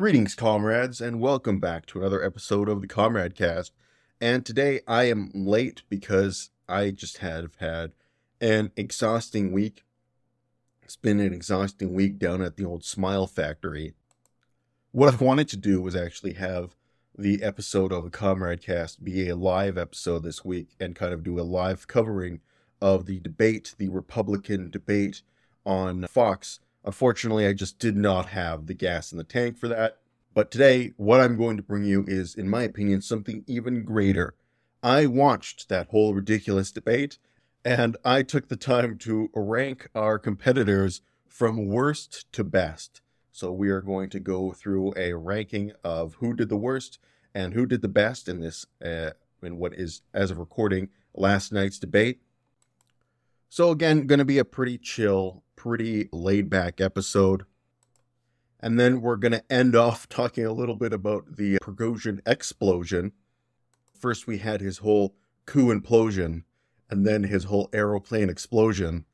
Greetings, comrades, and welcome back to another episode of the Comrade Cast. And today I am late because I just have had an exhausting week. It's been an exhausting week down at the old Smile Factory. What I wanted to do was actually have the episode of the Comrade Cast be a live episode this week and kind of do a live covering of the debate, the Republican debate on Fox. Unfortunately, I just did not have the gas in the tank for that. But today, what I'm going to bring you is, in my opinion, something even greater. I watched that whole ridiculous debate, and I took the time to rank our competitors from worst to best. So we are going to go through a ranking of who did the worst and who did the best in this, uh, in what is, as of recording, last night's debate. So again, going to be a pretty chill, pretty laid back episode. And then we're going to end off talking a little bit about the Prigozhin explosion. First, we had his whole coup implosion, and then his whole aeroplane explosion.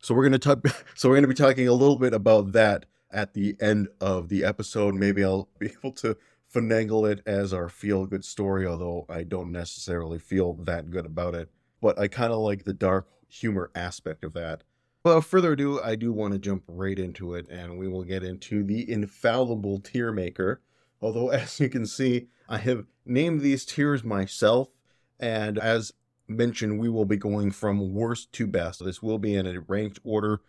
So we're going to talk. So we're going to be talking a little bit about that at the end of the episode. Maybe I'll be able to finagle it as our feel good story, although I don't necessarily feel that good about it. But I kind of like the dark humor aspect of that. Without further ado, I do want to jump right into it, and we will get into the infallible tier maker. Although, as you can see, I have named these tiers myself, and as mentioned, we will be going from worst to best. This will be in a ranked order.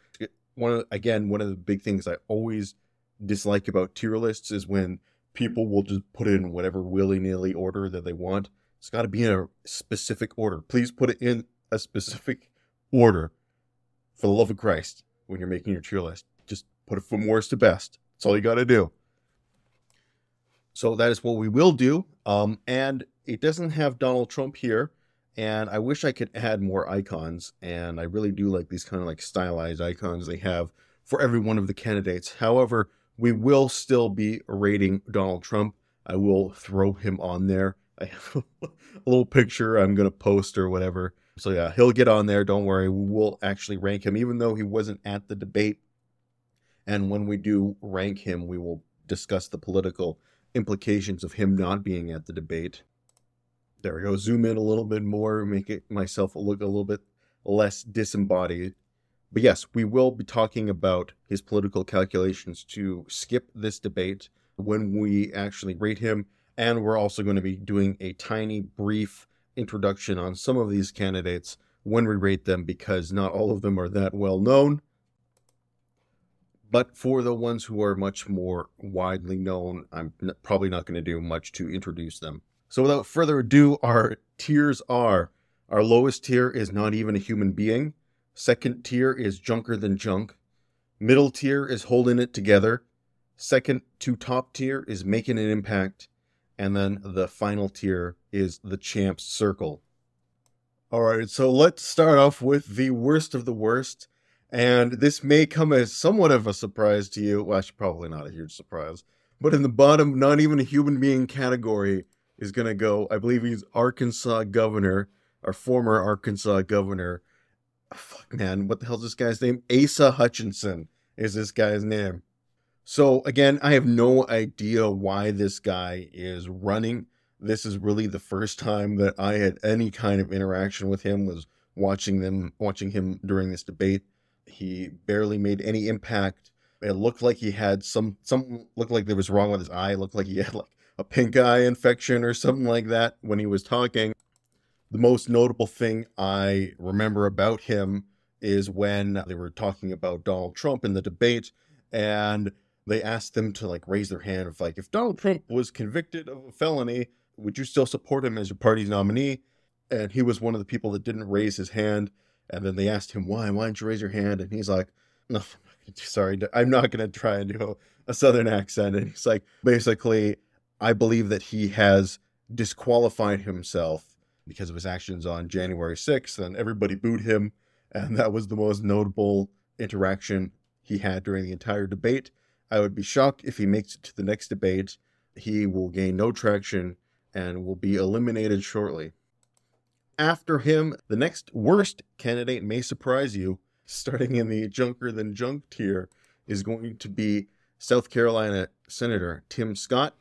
One of, again, one of the big things I always dislike about tier lists is when people will just put in whatever willy nilly order that they want. It's got to be in a specific order. Please put it in a specific order for the love of Christ when you're making your tier list. Just put it from worst to best. That's all you got to do. So that is what we will do. Um, and it doesn't have Donald Trump here. And I wish I could add more icons. And I really do like these kind of like stylized icons they have for every one of the candidates. However, we will still be rating Donald Trump. I will throw him on there. I have a little picture I'm going to post or whatever so yeah, he'll get on there. Don't worry. We'll actually rank him, even though he wasn't at the debate. And when we do rank him, we will discuss the political implications of him not being at the debate. There we go. Zoom in a little bit more, make it myself look a little bit less disembodied. But yes, we will be talking about his political calculations to skip this debate when we actually rate him. And we're also going to be doing a tiny, brief introduction on some of these candidates when we rate them because not all of them are that well known. But for the ones who are much more widely known, I'm probably not going to do much to introduce them. So without further ado, our tiers are our lowest tier is not even a human being. Second tier is junker than junk. Middle tier is holding it together. Second to top tier is making an impact. And then the final tier is the Champs Circle. All right, so let's start off with the worst of the worst. And this may come as somewhat of a surprise to you. Well, actually, probably not a huge surprise. But in the bottom, not even a human being category is going to go, I believe he's Arkansas governor, our former Arkansas governor. Fuck, man, what the hell's this guy's name? Asa Hutchinson is this guy's name. So again, I have no idea why this guy is running. This is really the first time that I had any kind of interaction with him was watching them watching him during this debate. He barely made any impact. It looked like he had some some looked like there was wrong with his eye. It looked like he had like a pink eye infection or something like that when he was talking. The most notable thing I remember about him is when they were talking about Donald Trump in the debate and they asked them to like raise their hand of like if Donald Trump was convicted of a felony, would you still support him as your party's nominee? And he was one of the people that didn't raise his hand. And then they asked him why, why didn't you raise your hand? And he's like, no, sorry, I'm not going to try and do a southern accent. And he's like, basically, I believe that he has disqualified himself because of his actions on January 6th, and everybody booed him. And that was the most notable interaction he had during the entire debate. I would be shocked if he makes it to the next debate. He will gain no traction and will be eliminated shortly. After him, the next worst candidate may surprise you, starting in the junker than junk tier, is going to be South Carolina Senator Tim Scott.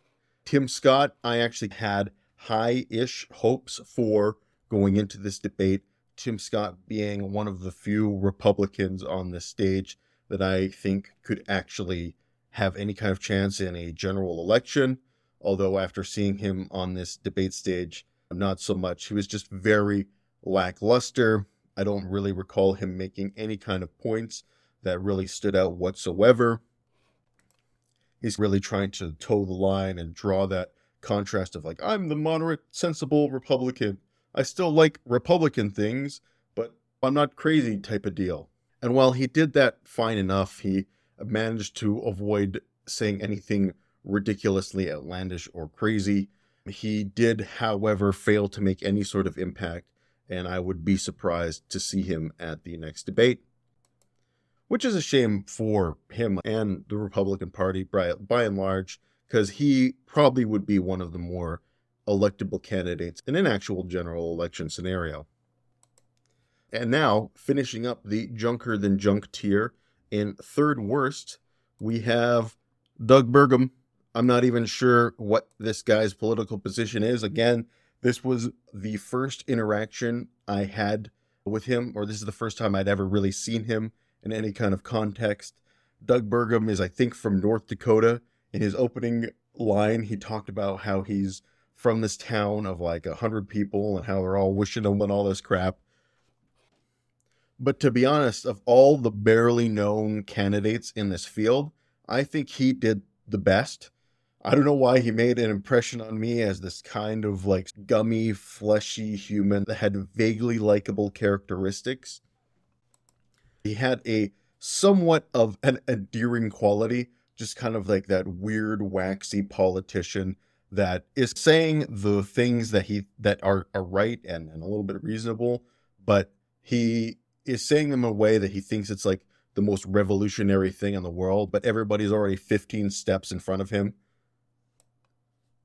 Tim Scott, I actually had high ish hopes for going into this debate. Tim Scott being one of the few Republicans on this stage that I think could actually have any kind of chance in a general election. Although, after seeing him on this debate stage, not so much. He was just very lackluster. I don't really recall him making any kind of points that really stood out whatsoever. He's really trying to toe the line and draw that contrast of like, I'm the moderate, sensible Republican. I still like Republican things, but I'm not crazy type of deal. And while he did that fine enough, he managed to avoid saying anything ridiculously outlandish or crazy. He did, however, fail to make any sort of impact, and I would be surprised to see him at the next debate, which is a shame for him and the Republican Party by, by and large, because he probably would be one of the more electable candidates in an actual general election scenario. And now, finishing up the junker than junk tier, in third worst, we have Doug Burgum. I'm not even sure what this guy's political position is. Again, this was the first interaction I had with him, or this is the first time I'd ever really seen him in any kind of context. Doug Burgum is, I think, from North Dakota. In his opening line, he talked about how he's from this town of like a hundred people and how they're all wishing him and all this crap. But to be honest, of all the barely known candidates in this field, I think he did the best. I don't know why he made an impression on me as this kind of like gummy, fleshy human that had vaguely likable characteristics. He had a somewhat of an endearing quality, just kind of like that weird, waxy politician that is saying the things that he that are, are right and, and a little bit reasonable, but he is saying them in a way that he thinks it's like the most revolutionary thing in the world, but everybody's already 15 steps in front of him.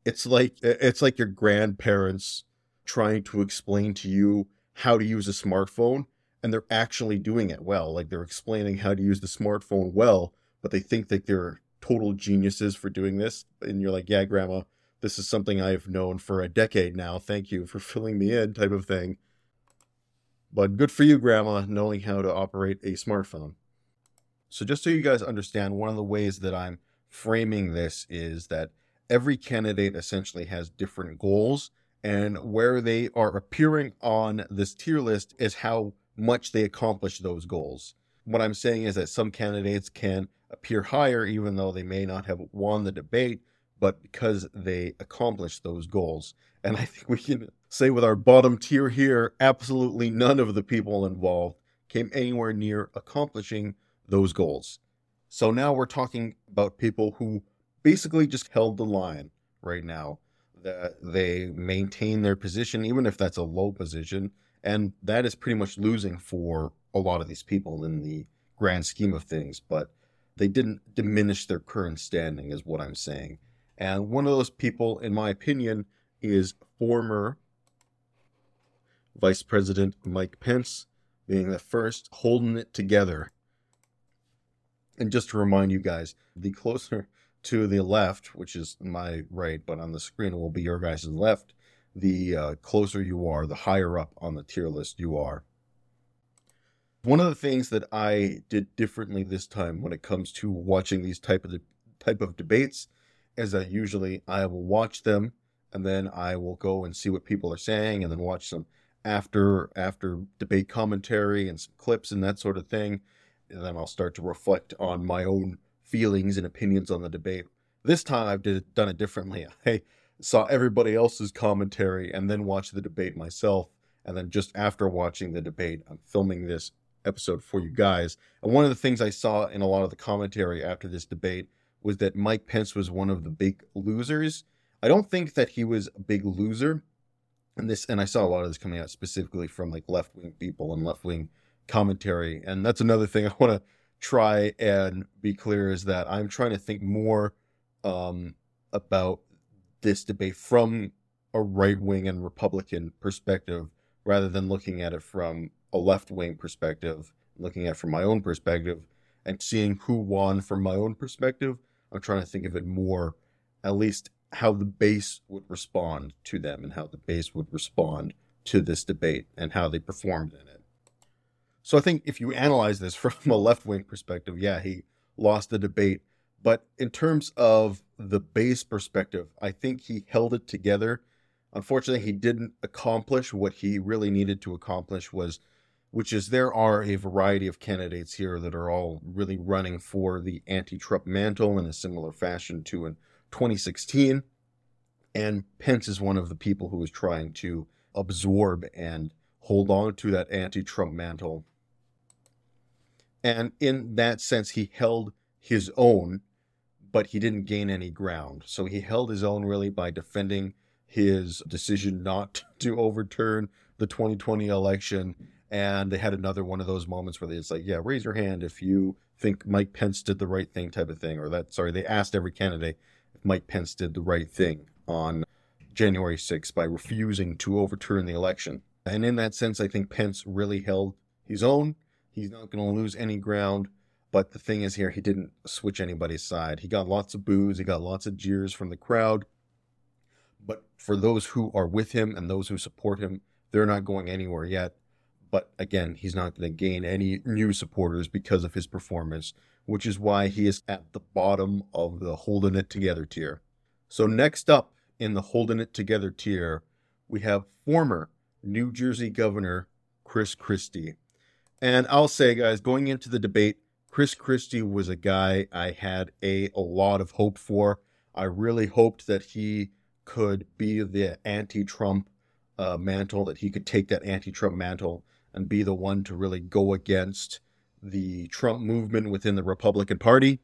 It's like it's like your grandparents trying to explain to you how to use a smartphone and they're actually doing it well. Like they're explaining how to use the smartphone well, but they think that they're total geniuses for doing this. And you're like, yeah, grandma, this is something I've known for a decade now. Thank you for filling me in, type of thing. But good for you, Grandma, knowing how to operate a smartphone. So, just so you guys understand, one of the ways that I'm framing this is that every candidate essentially has different goals, and where they are appearing on this tier list is how much they accomplish those goals. What I'm saying is that some candidates can appear higher even though they may not have won the debate, but because they accomplished those goals. And I think we can say with our bottom tier here, absolutely none of the people involved came anywhere near accomplishing those goals. So now we're talking about people who basically just held the line right now. That they maintain their position, even if that's a low position. And that is pretty much losing for a lot of these people in the grand scheme of things. But they didn't diminish their current standing, is what I'm saying. And one of those people, in my opinion, is former Vice President Mike Pence being the first holding it together. And just to remind you guys, the closer to the left, which is my right, but on the screen will be your guys' left, the uh, closer you are, the higher up on the tier list you are. One of the things that I did differently this time when it comes to watching these type of de- type of debates is that usually I will watch them and then I will go and see what people are saying and then watch some after after debate commentary and some clips and that sort of thing. And then I'll start to reflect on my own feelings and opinions on the debate. This time I've did, done it differently. I saw everybody else's commentary and then watched the debate myself. And then just after watching the debate, I'm filming this episode for you guys. And one of the things I saw in a lot of the commentary after this debate was that Mike Pence was one of the big losers I don't think that he was a big loser. And this, and I saw a lot of this coming out specifically from like left wing people and left wing commentary. And that's another thing I want to try and be clear is that I'm trying to think more um, about this debate from a right wing and Republican perspective rather than looking at it from a left wing perspective, looking at it from my own perspective and seeing who won from my own perspective I'm trying to think of it more, at least how the base would respond to them and how the base would respond to this debate and how they performed in it. So I think if you analyze this from a left wing perspective, yeah, he lost the debate. But in terms of the base perspective, I think he held it together. Unfortunately, he didn't accomplish what he really needed to accomplish was which is there are a variety of candidates here that are all really running for the anti-Trump mantle in a similar fashion to in 2016. And Pence is one of the people who is trying to absorb and hold on to that anti-Trump mantle. And in that sense, he held his own, but he didn't gain any ground. So he held his own really by defending his decision not to overturn the 2020 election and they had another one of those moments where it's like, yeah, raise your hand if you think Mike Pence did the right thing, type of thing, or that. Sorry, they asked every candidate Mike Pence did the right thing on January 6th by refusing to overturn the election. And in that sense, I think Pence really held his own. He's not going to lose any ground. But the thing is, here, he didn't switch anybody's side. He got lots of boos, he got lots of jeers from the crowd. But for those who are with him and those who support him, they're not going anywhere yet. But again, he's not going to gain any new supporters because of his performance, which is why he is at the bottom of the holding it together tier. So, next up in the holding it together tier, we have former New Jersey Governor Chris Christie. And I'll say, guys, going into the debate, Chris Christie was a guy I had a, a lot of hope for. I really hoped that he could be the anti Trump uh, mantle, that he could take that anti Trump mantle and be the one to really go against the Trump movement within the Republican Party.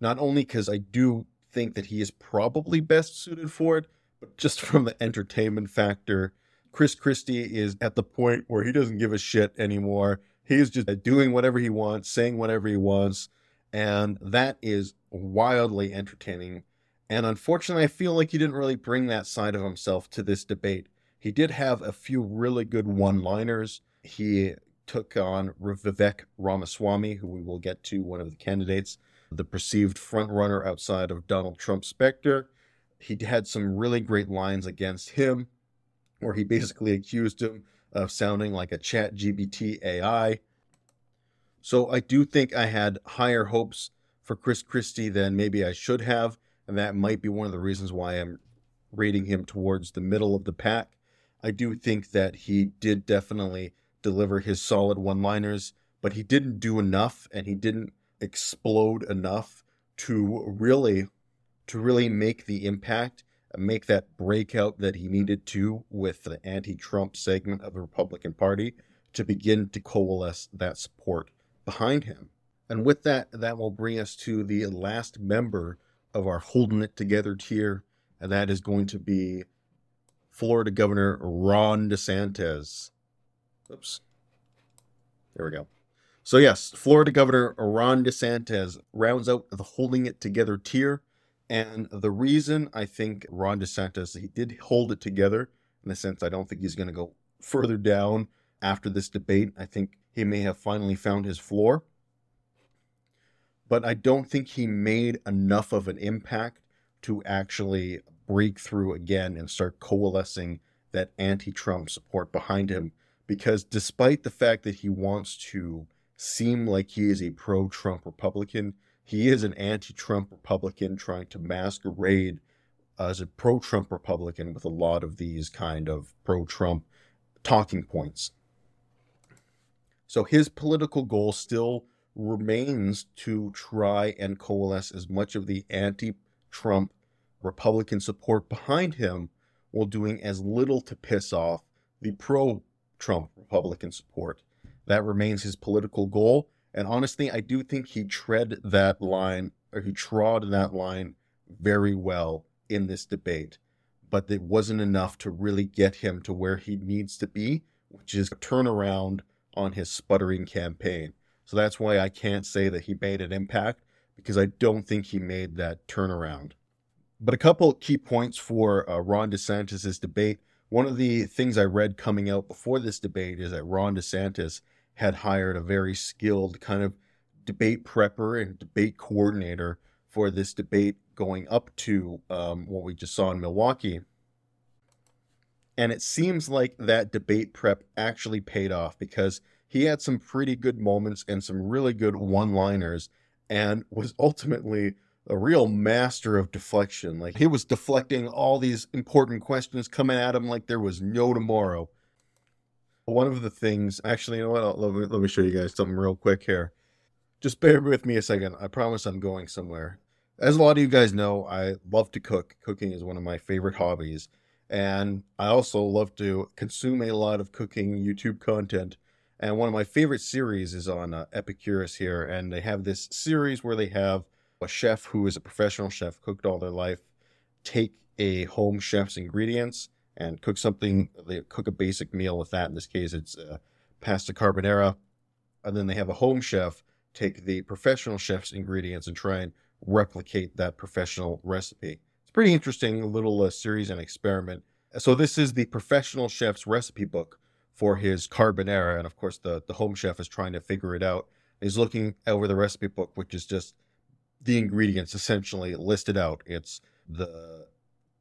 Not only because I do think that he is probably best suited for it, but just from the entertainment factor. Chris Christie is at the point where he doesn't give a shit anymore. He's just doing whatever he wants, saying whatever he wants, and that is wildly entertaining. And unfortunately, I feel like he didn't really bring that side of himself to this debate. He did have a few really good one liners. He took on Vivek Ramaswamy, who we will get to, one of the candidates, the perceived frontrunner outside of Donald Trump Spectre. He had some really great lines against him, where he basically accused him of sounding like a chat GPT AI. So I do think I had higher hopes for Chris Christie than maybe I should have, and that might be one of the reasons why I'm rating him towards the middle of the pack. I do think that he did definitely deliver his solid one liners, but he didn't do enough and he didn't explode enough to really to really make the impact make that breakout that he needed to with the anti-Trump segment of the Republican Party to begin to coalesce that support behind him. And with that, that will bring us to the last member of our holding it together tier, and that is going to be Florida Governor Ron DeSantis. Oops. There we go. So, yes, Florida Governor Ron DeSantis rounds out the holding it together tier. And the reason I think Ron DeSantis, he did hold it together in the sense I don't think he's going to go further down after this debate. I think he may have finally found his floor. But I don't think he made enough of an impact to actually break through again and start coalescing that anti Trump support behind him. Because despite the fact that he wants to seem like he is a pro Trump Republican, he is an anti Trump Republican trying to masquerade as a pro Trump Republican with a lot of these kind of pro Trump talking points. So his political goal still remains to try and coalesce as much of the anti Trump Republican support behind him while doing as little to piss off the pro Trump Republican support. That remains his political goal. And honestly, I do think he tread that line, or he trod that line very well in this debate. But it wasn't enough to really get him to where he needs to be, which is a turnaround on his sputtering campaign. So that's why I can't say that he made an impact, because I don't think he made that turnaround. But a couple key points for uh, Ron DeSantis' debate. One of the things I read coming out before this debate is that Ron DeSantis had hired a very skilled kind of debate prepper and debate coordinator for this debate going up to um, what we just saw in Milwaukee. And it seems like that debate prep actually paid off because he had some pretty good moments and some really good one liners and was ultimately a real master of deflection. Like he was deflecting all these important questions coming at him like there was no tomorrow. One of the things, actually, you know what? Let me, let me show you guys something real quick here. Just bear with me a second. I promise I'm going somewhere. As a lot of you guys know, I love to cook. Cooking is one of my favorite hobbies. And I also love to consume a lot of cooking YouTube content. And one of my favorite series is on uh, Epicurious here. And they have this series where they have a chef who is a professional chef, cooked all their life, take a home chef's ingredients and cook something. They cook a basic meal with that. In this case, it's uh, pasta carbonara. And then they have a home chef take the professional chef's ingredients and try and replicate that professional recipe. It's pretty interesting little uh, series and experiment. So this is the professional chef's recipe book for his carbonara, and of course the the home chef is trying to figure it out. He's looking over the recipe book, which is just the ingredients essentially listed out. It's the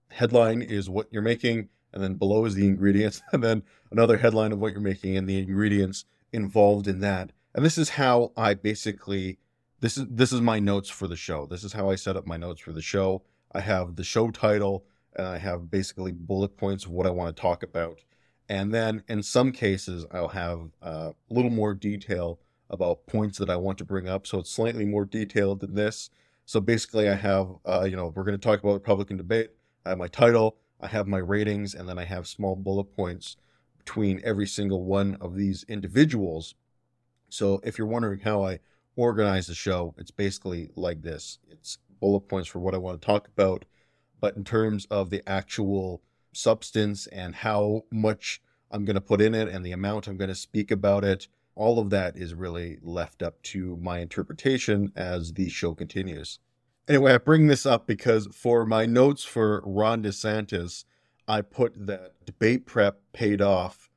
headline is what you're making, and then below is the ingredients, and then another headline of what you're making and the ingredients involved in that. And this is how I basically this is this is my notes for the show. This is how I set up my notes for the show. I have the show title and I have basically bullet points of what I want to talk about. And then in some cases I'll have uh, a little more detail about points that I want to bring up. So it's slightly more detailed than this. So basically, I have, uh, you know, we're going to talk about Republican debate. I have my title, I have my ratings, and then I have small bullet points between every single one of these individuals. So if you're wondering how I organize the show, it's basically like this it's bullet points for what I want to talk about. But in terms of the actual substance and how much I'm going to put in it and the amount I'm going to speak about it, all of that is really left up to my interpretation as the show continues. Anyway, I bring this up because for my notes for Ron DeSantis, I put that debate prep paid off,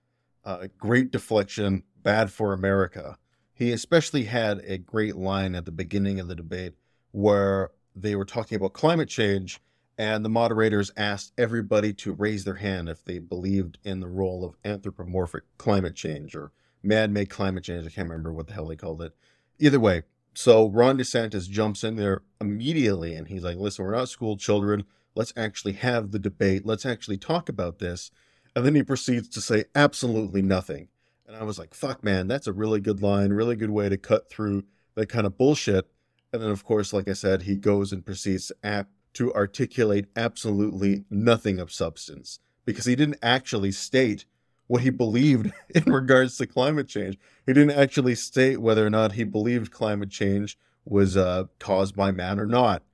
uh, great deflection, bad for America. He especially had a great line at the beginning of the debate where they were talking about climate change, and the moderators asked everybody to raise their hand if they believed in the role of anthropomorphic climate change or man made climate change. I can't remember what the hell they called it. Either way, so Ron DeSantis jumps in there immediately and he's like, listen, we're not school children. Let's actually have the debate. Let's actually talk about this. And then he proceeds to say absolutely nothing. And I was like, fuck, man, that's a really good line, really good way to cut through that kind of bullshit. And then, of course, like I said, he goes and proceeds to, to articulate absolutely nothing of substance because he didn't actually state what he believed in regards to climate change. He didn't actually state whether or not he believed climate change was uh, caused by man or not.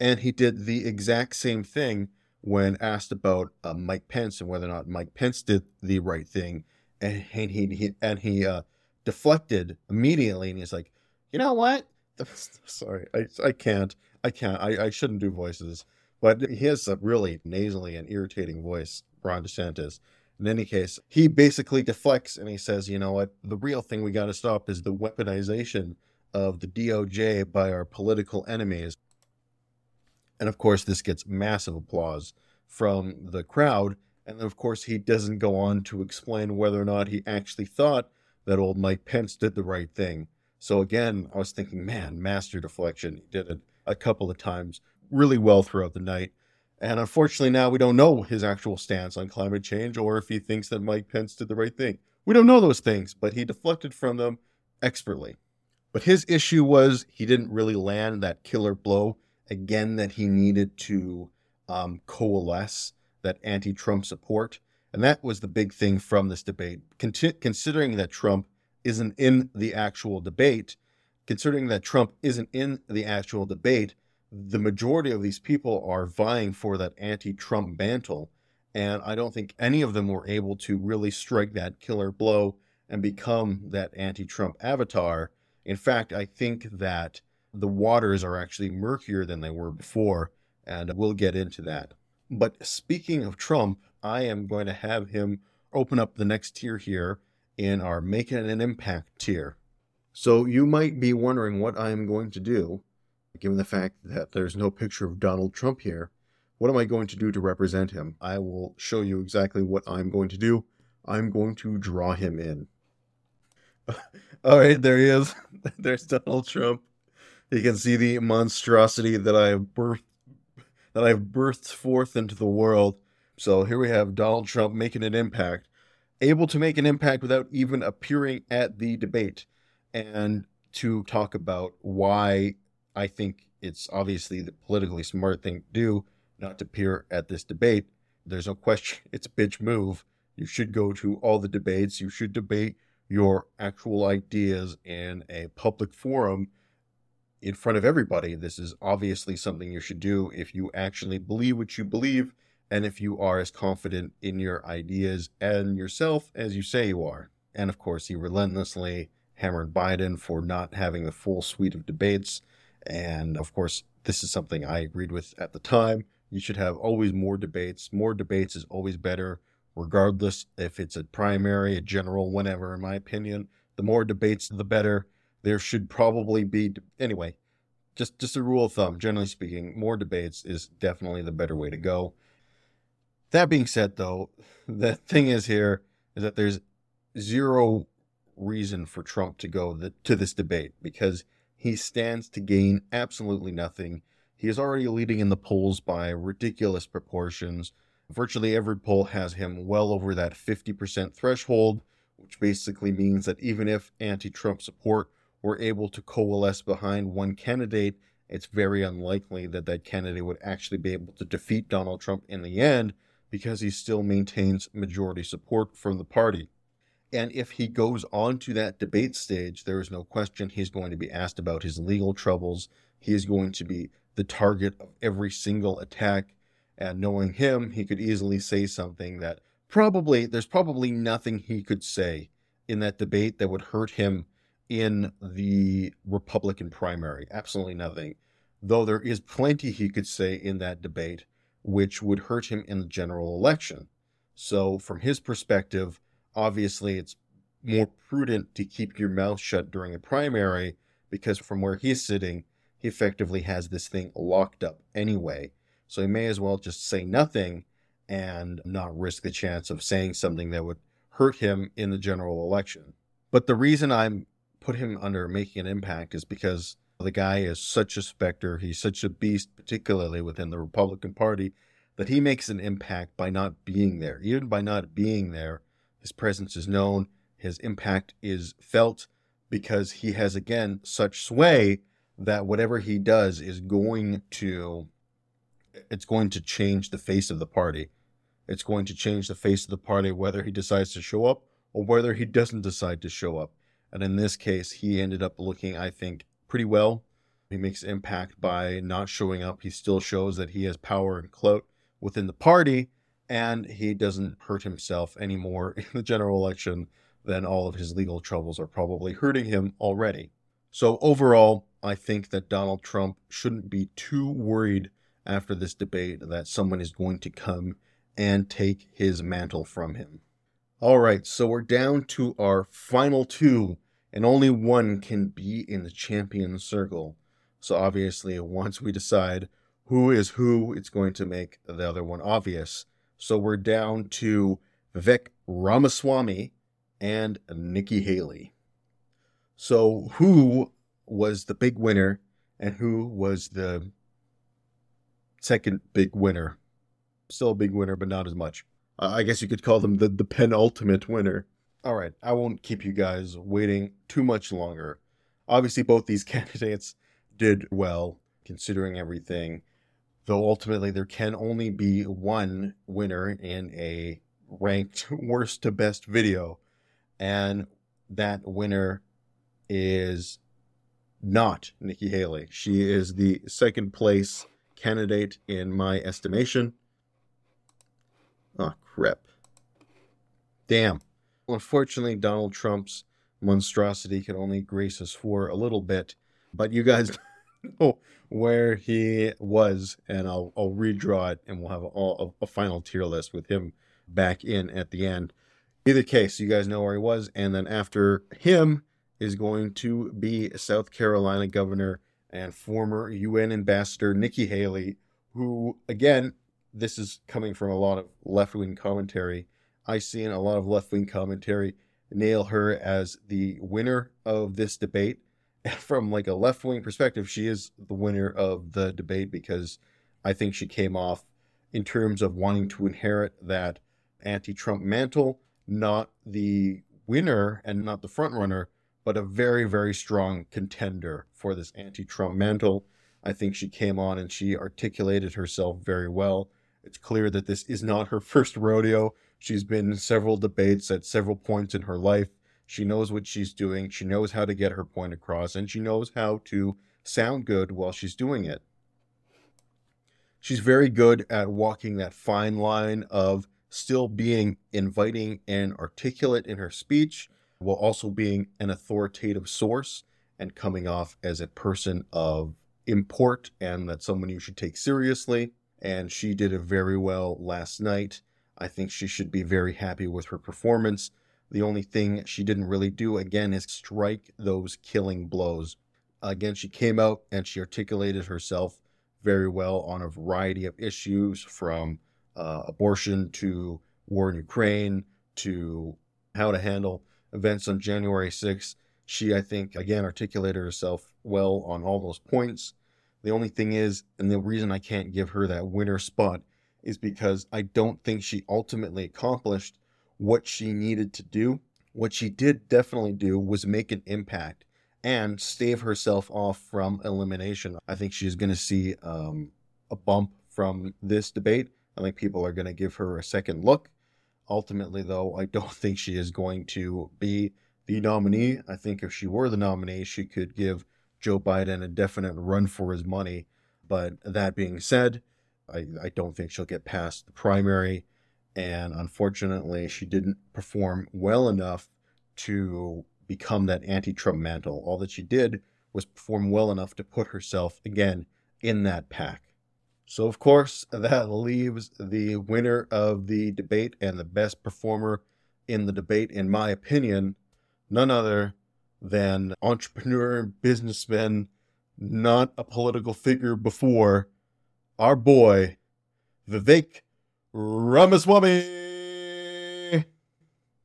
And he did the exact same thing when asked about uh, Mike Pence and whether or not Mike Pence did the right thing. And, and he, he and he uh, deflected immediately, and he's like, "You know what? Sorry, I I can't, I can't, I, I shouldn't do voices." But he has a really nasally and irritating voice, Ron DeSantis. In any case, he basically deflects and he says, you know what, the real thing we got to stop is the weaponization of the DOJ by our political enemies. And of course, this gets massive applause from the crowd. And then, of course, he doesn't go on to explain whether or not he actually thought that old Mike Pence did the right thing. So again, I was thinking, man, master deflection. He did it a couple of times really well throughout the night. And unfortunately, now we don't know his actual stance on climate change or if he thinks that Mike Pence did the right thing. We don't know those things, but he deflected from them expertly. But his issue was he didn't really land that killer blow again that he needed to um, coalesce that anti Trump support. And that was the big thing from this debate. Con- considering that Trump isn't in the actual debate, considering that Trump isn't in the actual debate, the majority of these people are vying for that anti-Trump mantle, and I don't think any of them were able to really strike that killer blow and become that anti-Trump avatar. In fact, I think that the waters are actually murkier than they were before, and we'll get into that. But speaking of Trump, I am going to have him open up the next tier here in our Making an Impact tier. So you might be wondering what I am going to do, given the fact that there's no picture of Donald Trump here. What am I going to do to represent him? I will show you exactly what I'm going to do. I'm going to draw him in. All right, there he is. There's Donald Trump. You can see the monstrosity that I have birthed that I've birthed forth into the world. So here we have Donald Trump making an impact, able to make an impact without even appearing at the debate, and to talk about why I think it's obviously the politically smart thing to do not to appear at this debate. There's no question it's a bitch move. You should go to all the debates. You should debate your actual ideas in a public forum in front of everybody. This is obviously something you should do if you actually believe what you believe and if you are as confident in your ideas and yourself as you say you are. And of course, he relentlessly hammered Biden for not having the full suite of debates. And of course, this is something I agreed with at the time. You should have always more debates. More debates is always better regardless if it's a primary, a general, whenever, in my opinion. The more debates, the better. There should probably be, anyway, just, just a rule of thumb, generally speaking, more debates is definitely the better way to go. That being said, though, the thing is here is that there's zero reason for Trump to go the, to this debate because he stands to gain absolutely nothing. He is already leading in the polls by ridiculous proportions. Virtually every poll has him well over that 50% threshold, which basically means that even if anti Trump support were able to coalesce behind one candidate, it's very unlikely that that candidate would actually be able to defeat Donald Trump in the end because he still maintains majority support from the party. And if he goes on to that debate stage, there is no question he's going to be asked about his legal troubles. He is going to be the target of every single attack and knowing him, he could easily say something that probably, there's probably nothing he could say in that debate that would hurt him in the Republican primary. Absolutely nothing. Though there is plenty he could say in that debate which would hurt him in the general election. So, from his perspective, obviously it's more prudent to keep your mouth shut during a primary because from where he's sitting, he effectively has this thing locked up anyway. So he may as well just say nothing and not risk the chance of saying something that would hurt him in the general election. But the reason I'm put him under making an impact is because the guy is such a specter, he's such a beast, particularly within the Republican Party, that he makes an impact by not being there. Even by not being there, his presence is known, his impact is felt because he has again such sway that whatever he does is going to it's going to change the face of the party. It's going to change the face of the party whether he decides to show up or whether he doesn't decide to show up. And in this case, he ended up looking, I think, pretty well. He makes impact by not showing up. He still shows that he has power and clout within the party, and he doesn't hurt himself any more in the general election than all of his legal troubles are probably hurting him already. So, overall, I think that Donald Trump shouldn't be too worried after this debate that someone is going to come and take his mantle from him. All right, so we're down to our final two, and only one can be in the champion circle. So obviously, once we decide who is who, it's going to make the other one obvious. So we're down to Vivek Ramaswamy and Nikki Haley. So who was the big winner and who was the second big winner. Still a big winner, but not as much. I guess you could call them the, the penultimate winner. All right, I won't keep you guys waiting too much longer. Obviously, both these candidates did well considering everything, though ultimately there can only be one winner in a ranked worst to best video, and that winner is not Nikki Haley. She is the second place candidate in my estimation. Oh, crap. Damn. Unfortunately, Donald Trump's monstrosity can only grace us for a little bit, but you guys know where he was, and I'll, I'll redraw it, and we'll have a, a, final tier list with him back in at the end. Either case, you guys know where he was, and then after him is going to be South Carolina Governor and former UN Ambassador Nikki Haley, who, again, this is coming from a lot of left wing commentary. I see in a lot of left wing commentary nail her as the winner of this debate. From like a left wing perspective, she is the winner of the debate because I think she came off in terms of wanting to inherit that anti-Trump mantle, not the winner and not the front runner, but a very very strong contender for this anti-Trump mantle. I think she came on and she articulated herself very well. It's clear that this is not her first rodeo. She's been in several debates at several points in her life. She knows what she's doing. She knows how to get her point across, and she knows how to sound good while she's doing it. She's very good at walking that fine line of still being inviting and articulate in her speech, while also being an authoritative source and coming off as a person of import and that someone you should take seriously. And she did it very well last night. I think she should be very happy with her performance. The only thing she didn't really do, again, is strike those killing blows. Again, she came out and she articulated herself very well on a variety of issues from uh, abortion to war in Ukraine to how to handle events on January 6th. She, I think, again, articulated herself well on all those points. The only thing is, and the reason I can't give her that winner spot is because I don't think she ultimately accomplished what she needed to do. What she did definitely do was make an impact and stave herself off from elimination. I think she's going to see um, a bump from this debate. I think people are going to give her a second look. Ultimately, though, I don't think she is going to be the nominee. I think if she were the nominee, she could give Joe Biden a definite run for his money. But that being said, I, I don't think she'll get past the primary. And unfortunately, she didn't perform well enough to become that anti Trump mantle. All that she did was perform well enough to put herself again in that pack. So, of course, that leaves the winner of the debate and the best performer in the debate, in my opinion, none other than entrepreneur, businessman, not a political figure before, our boy, Vivek Ramaswamy.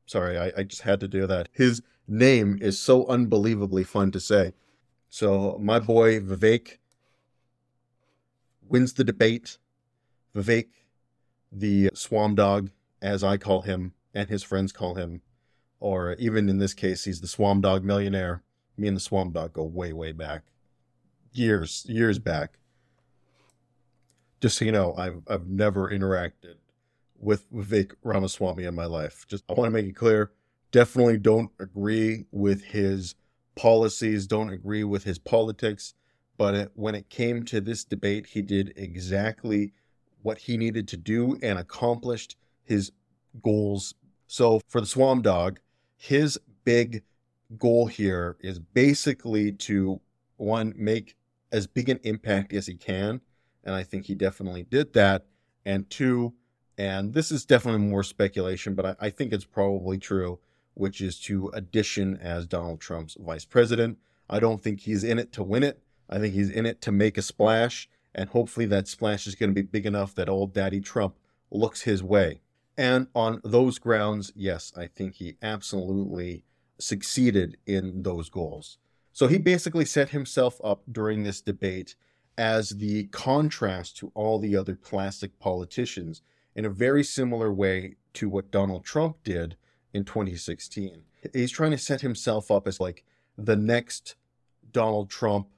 Sorry, I, I just had to do that. His name is so unbelievably fun to say. So, my boy Vivek wins the debate. Vivek, the swam dog, as I call him, and his friends call him, or even in this case, he's the swam dog millionaire. Me and the swam dog go way, way back. Years, years back just so you know, I've I've never interacted with Vivek Ramaswamy in my life. Just I want to make it clear, definitely don't agree with his policies, don't agree with his politics, but it, when it came to this debate, he did exactly what he needed to do and accomplished his goals. So for the Swam Dog, his big goal here is basically to one make as big an impact as he can and I think he definitely did that. And two, and this is definitely more speculation, but I, I think it's probably true, which is to addition as Donald Trump's vice president. I don't think he's in it to win it. I think he's in it to make a splash, and hopefully that splash is going to be big enough that old Daddy Trump looks his way. And on those grounds, yes, I think he absolutely succeeded in those goals. So he basically set himself up during this debate as the contrast to all the other plastic politicians in a very similar way to what Donald Trump did in 2016. He's trying to set himself up as like the next Donald Trump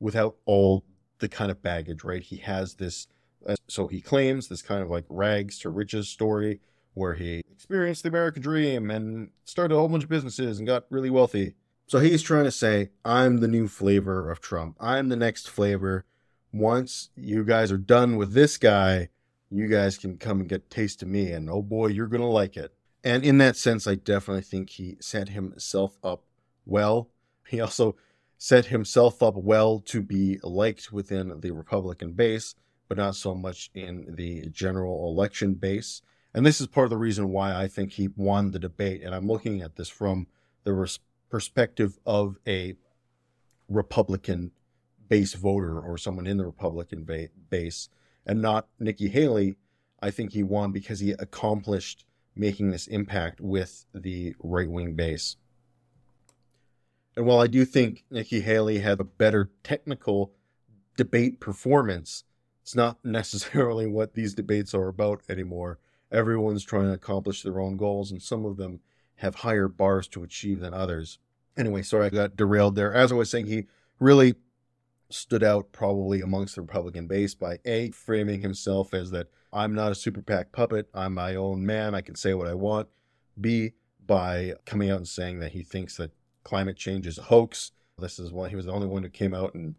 without all the kind of baggage, right? He has this, uh, so he claims this kind of like rags to riches story where he experienced the American dream and started a whole bunch of businesses and got really wealthy. So he's trying to say, I'm the new flavor of Trump. I'm the next flavor once you guys are done with this guy, you guys can come and get a taste of me. And oh boy, you're going to like it. And in that sense, I definitely think he set himself up well. He also set himself up well to be liked within the Republican base, but not so much in the general election base. And this is part of the reason why I think he won the debate. And I'm looking at this from the perspective of a Republican base voter or someone in the Republican ba- base and not Nikki Haley, I think he won because he accomplished making this impact with the right wing base. And while I do think Nikki Haley had a better technical debate performance, it's not necessarily what these debates are about anymore. Everyone's trying to accomplish their own goals, and some of them have higher bars to achieve than others. Anyway, sorry I got derailed there. As I was saying, he really stood out probably amongst the Republican base by A, framing himself as that I'm not a super PAC puppet, I'm my own man, I can say what I want. B, by coming out and saying that he thinks that climate change is a hoax. This is why he was the only one who came out and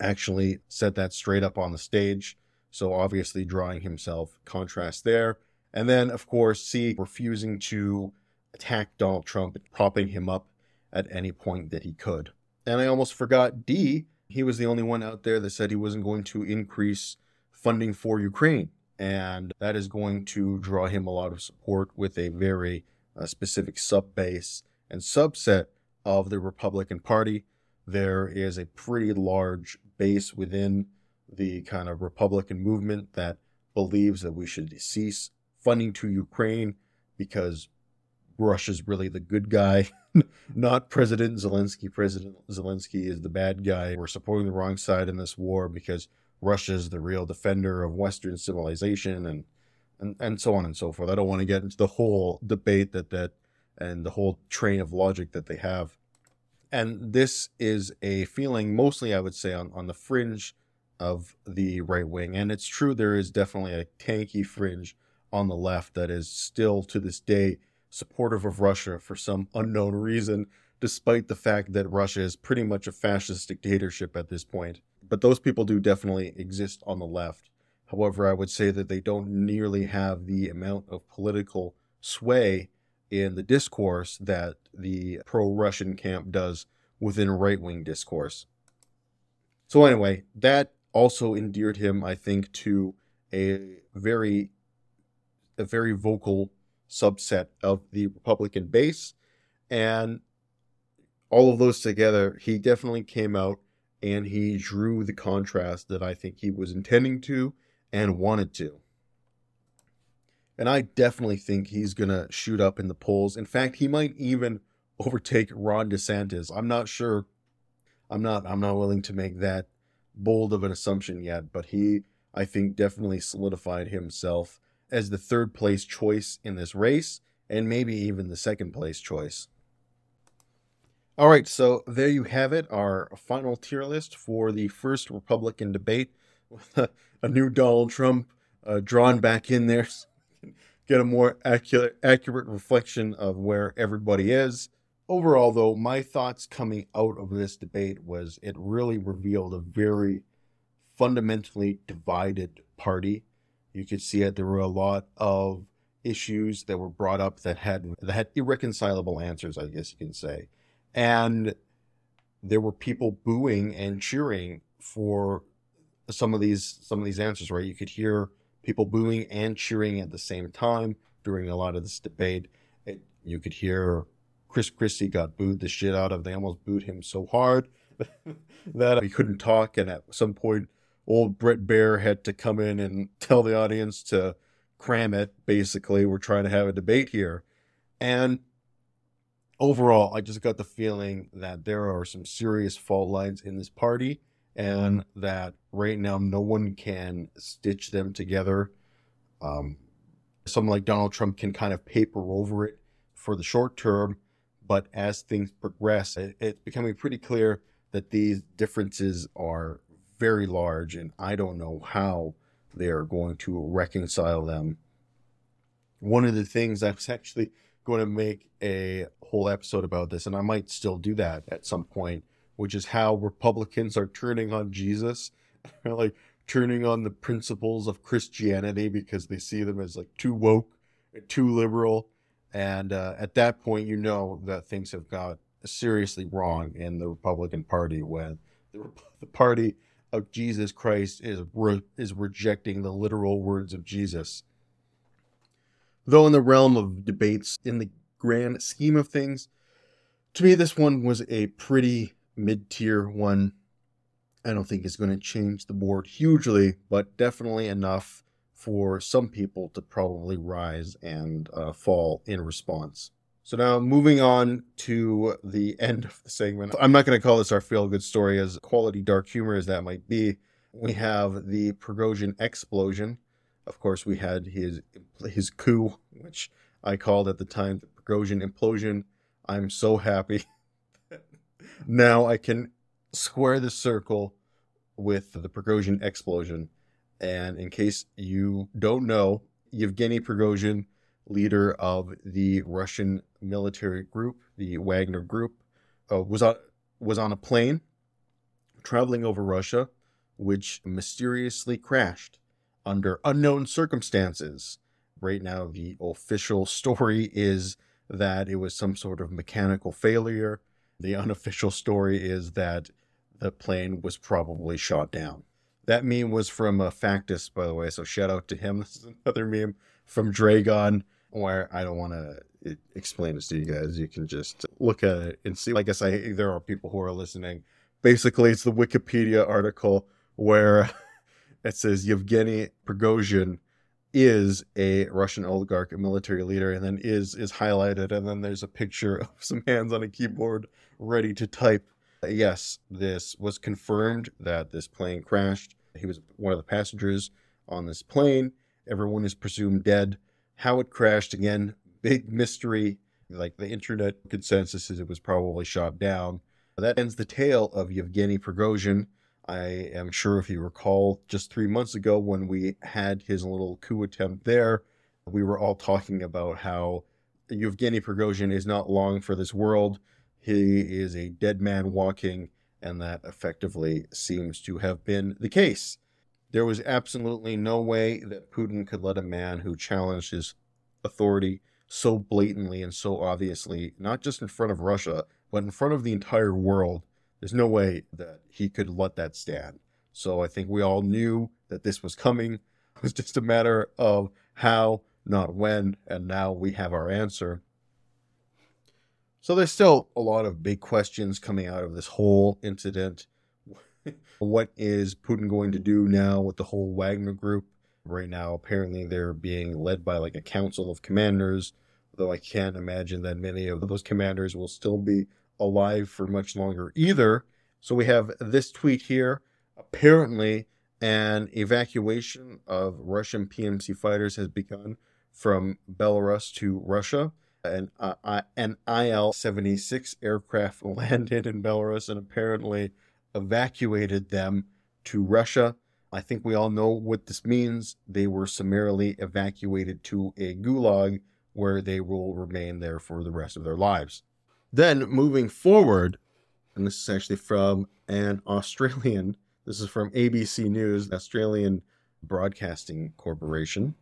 actually said that straight up on the stage. So obviously drawing himself contrast there. And then, of course, C, refusing to attack Donald Trump, and propping him up at any point that he could. And I almost forgot D, he was the only one out there that said he wasn't going to increase funding for Ukraine. And that is going to draw him a lot of support with a very uh, specific sub base and subset of the Republican Party. There is a pretty large base within the kind of Republican movement that believes that we should cease funding to Ukraine because Russia's really the good guy, not President Zelensky. President Zelensky is the bad guy. We're supporting the wrong side in this war because Russia is the real defender of Western civilization and, and, and so on and so forth. I don't want to get into the whole debate that, that and the whole train of logic that they have. And this is a feeling mostly, I would say, on, on the fringe of the right wing. And it's true, there is definitely a tanky fringe on the left that is still to this day supportive of Russia for some unknown reason, despite the fact that Russia is pretty much a fascist dictatorship at this point. But those people do definitely exist on the left. However, I would say that they don't nearly have the amount of political sway in the discourse that the pro Russian camp does within right wing discourse. So, anyway, that also endeared him, I think, to a very a very vocal subset of the Republican base. And all of those together, he definitely came out and he drew the contrast that I think he was intending to and wanted to. And I definitely think he's going to shoot up in the polls. In fact, he might even overtake Ron DeSantis. I'm not sure. I'm not I'm not willing to make that bold of an assumption yet, but he I think definitely solidified himself as the third place choice in this race and maybe even the second place choice. All right, so there you have it, our final tier list for the first Republican debate with a new Donald Trump uh, drawn back in there get a more accurate accurate reflection of where everybody is. Overall, though, my thoughts coming out of this debate was it really revealed a very fundamentally divided party. You could see it. There were a lot of issues that were brought up that had that had irreconcilable answers, I guess you can say, and there were people booing and cheering for some of these some of these answers. Right, you could hear people booing and cheering at the same time during a lot of this debate. It, you could hear Chris Christie got booed the shit out of. They almost booed him so hard that he couldn't talk. And at some point, old Bret Baier had to come in and tell the audience to cram it. Basically, we're trying to have a debate here. And overall, I just got the feeling that there are some serious fault lines in this party and that right now no one can stitch them together. Um, someone like Donald Trump can kind of paper over it for the short term, but as things progress, it, it's becoming pretty clear that these differences are very large, and I don't know how they are going to reconcile them. One of the things I was actually going to make a whole episode about this, and I might still do that at some point which is how Republicans are turning on Jesus, like turning on the principles of Christianity because they see them as like too woke, and too liberal, and uh, at that point, you know that things have got seriously wrong in the Republican Party when the, the party of Jesus Christ is re- is rejecting the literal words of Jesus. Though in the realm of debates, in the grand scheme of things, to me, this one was a pretty mid tier one. I don't think it's going to change the board hugely, but definitely enough for some people to probably rise and uh, fall in response. So now moving on to the end of the segment. I'm not going to call this our feel good story as quality dark humor as that might be. We have the Prigozhin explosion. Of course, we had his his coup, which I called at the time the Prigozhin implosion. I'm so happy. now I can square the circle with the Prigozhin explosion. And in case you don't know, Yevgeny Prigozhin leader of the Russian military group, the Wagner Group, uh, was on was on a plane traveling over Russia, which mysteriously crashed under unknown circumstances. Right now, the official story is that it was some sort of mechanical failure. The unofficial story is that the plane was probably shot down. That meme was from uh, Factus, by the way, so shout out to him. This is another meme from Dragon where I don't want to explain this to you guys. You can just look at it and see. I guess there are people who are listening. Basically, it's the Wikipedia article where it says Yevgeny Prigozhin is a Russian oligarch, a military leader, and then is is highlighted, and then there's a picture of some hands on a keyboard ready to type. Yes, this was confirmed that this plane crashed. He was one of the passengers on this plane. Everyone is presumed dead. How it crashed again, big mystery. Like the internet consensus is it was probably shot down. That ends the tale of Yevgeny Prigozhin. I am sure if you recall, just three months ago when we had his little coup attempt there, we were all talking about how Yevgeny Prigozhin is not long for this world. He is a dead man walking, and that effectively seems to have been the case. There was absolutely no way that Putin could let a man who challenged his authority so blatantly and so obviously, not just in front of Russia, but in front of the entire world, there's no way that he could let that stand. So I think we all knew that this was coming. It was just a matter of how, not when, and now we have our answer. So there's still a lot of big questions coming out of this whole incident. What is Putin going to do now with the whole Wagner group? Right now, apparently they're being led by like a council of commanders, though I can't imagine that many of those commanders will still be alive for much longer either. So we have this tweet here. Apparently, an evacuation of Russian PMC fighters has begun from Belarus to Russia. An, uh, an IL 76 aircraft landed in Belarus, and apparently evacuated them to Russia. I think we all know what this means. They were summarily evacuated to a gulag where they will remain there for the rest of their lives. Then moving forward, and this is actually from an Australian, this is from ABC News, Australian Broadcasting Corporation.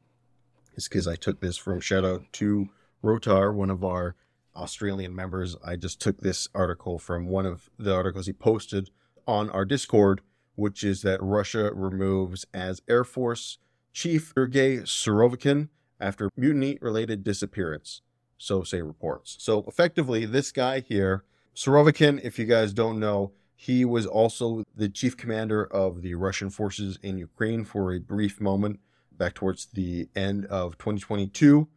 It's because I took this from shout out to Rotar, one of our Australian members. I just took this article from one of the articles he posted on our Discord, which is that Russia removes as Air Force Chief Sergei Surovikin after mutiny related disappearance. So say reports. So effectively, this guy here, Surovikin, if you guys don't know, he was also the chief commander of the Russian forces in Ukraine for a brief moment back towards the end of 2022.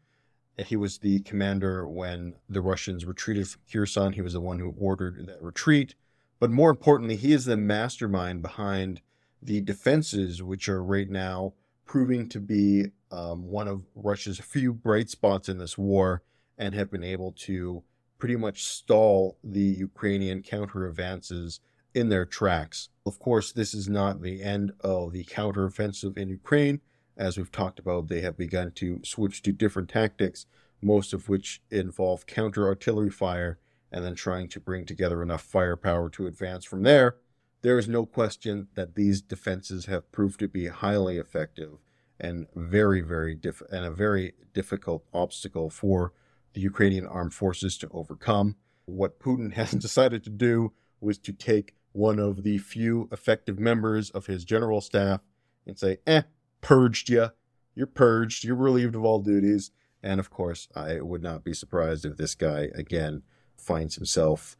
He was the commander when the Russians retreated from Kherson. He was the one who ordered that retreat. But more importantly, he is the mastermind behind the defenses, which are right now proving to be um, one of Russia's few bright spots in this war and have been able to pretty much stall the Ukrainian counter advances in their tracks. Of course, this is not the end of the counteroffensive in Ukraine. As we've talked about, they have begun to switch to different tactics, most of which involve counter artillery fire and then trying to bring together enough firepower to advance from there, there is no question that these defenses have proved to be highly effective and very, very diff- and a very difficult obstacle for the Ukrainian armed forces to overcome. What Putin has decided to do was to take one of the few effective members of his general staff and say, "Eh, purged you. You're purged. You're relieved of all duties." And of course, I would not be surprised if this guy again finds himself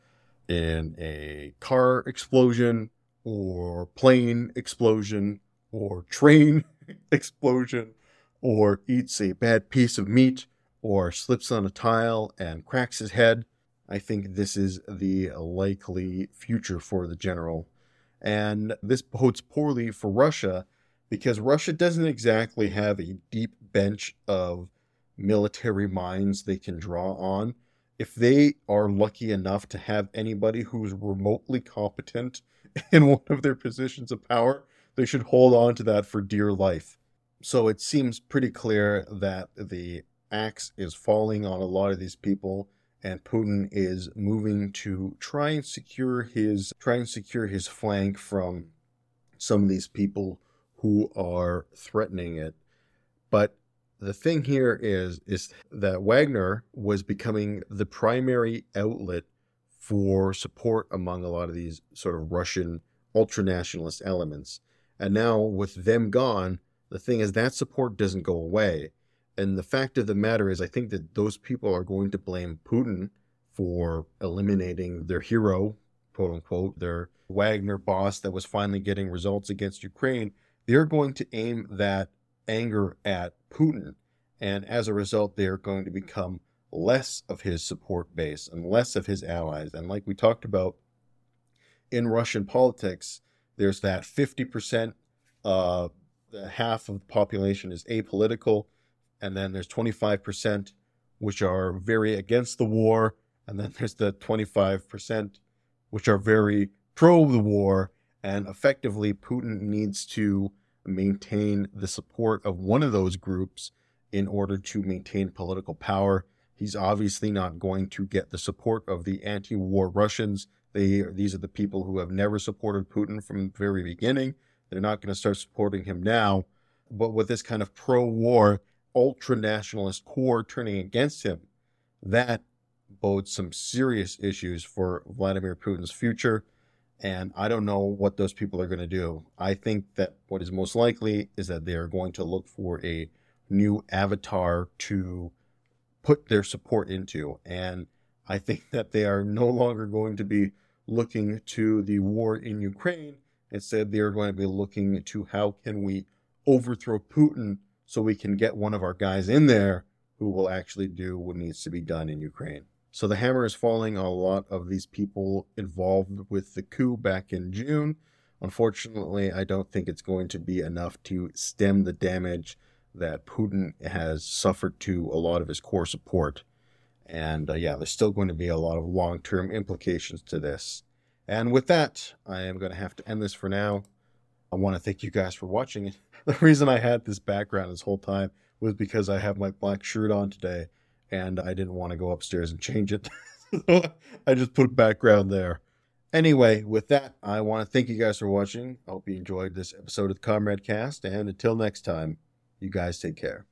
in a car explosion or plane explosion or train explosion or eats a bad piece of meat or slips on a tile and cracks his head. I think this is the likely future for the general. And this bodes poorly for Russia because Russia doesn't exactly have a deep bench of military minds they can draw on. If they are lucky enough to have anybody who's remotely competent in one of their positions of power, they should hold on to that for dear life. So it seems pretty clear that the axe is falling on a lot of these people and Putin is moving to try and secure his try and secure his flank from some of these people who are threatening it. But the thing here is is that Wagner was becoming the primary outlet for support among a lot of these sort of Russian ultranationalist elements. And now with them gone, the thing is that support doesn't go away. And the fact of the matter is, I think that those people are going to blame Putin for eliminating their hero, quote unquote, their Wagner boss that was finally getting results against Ukraine. They're going to aim that anger at Putin. And as a result, they're going to become less of his support base and less of his allies. And like we talked about in Russian politics, there's that 50%, uh, half of the population is apolitical and then there's 25% which are very against the war, and then there's the 25% which are very pro the war, and effectively Putin needs to maintain the support of one of those groups in order to maintain political power. He's obviously not going to get the support of the anti-war Russians. They these are the people who have never supported Putin from the very beginning. They're not going to start supporting him now. But with this kind of pro-war ultra nationalist core turning against him, that bodes some serious issues for Vladimir Putin's future. And I don't know what those people are going to do. I think that what is most likely is that they are going to look for a new avatar to put their support into. And I think that they are no longer going to be looking to the war in Ukraine. Instead, they are going to be looking to how can we overthrow Putin so we can get one of our guys in there who will actually do what needs to be done in Ukraine. So the hammer is falling on a lot of these people involved with the coup back in June. Unfortunately, I don't think it's going to be enough to stem the damage that Putin has suffered to a lot of his core support. And uh, yeah, there's still going to be a lot of long term implications to this. And with that, I am going to have to end this for now. I want to thank you guys for watching. The reason I had this background this whole time was because I have my black shirt on today and I didn't want to go upstairs and change it. I just put background there. Anyway, with that, I want to thank you guys for watching. I hope you enjoyed this episode of the Comrade Cast. And until next time, you guys take care.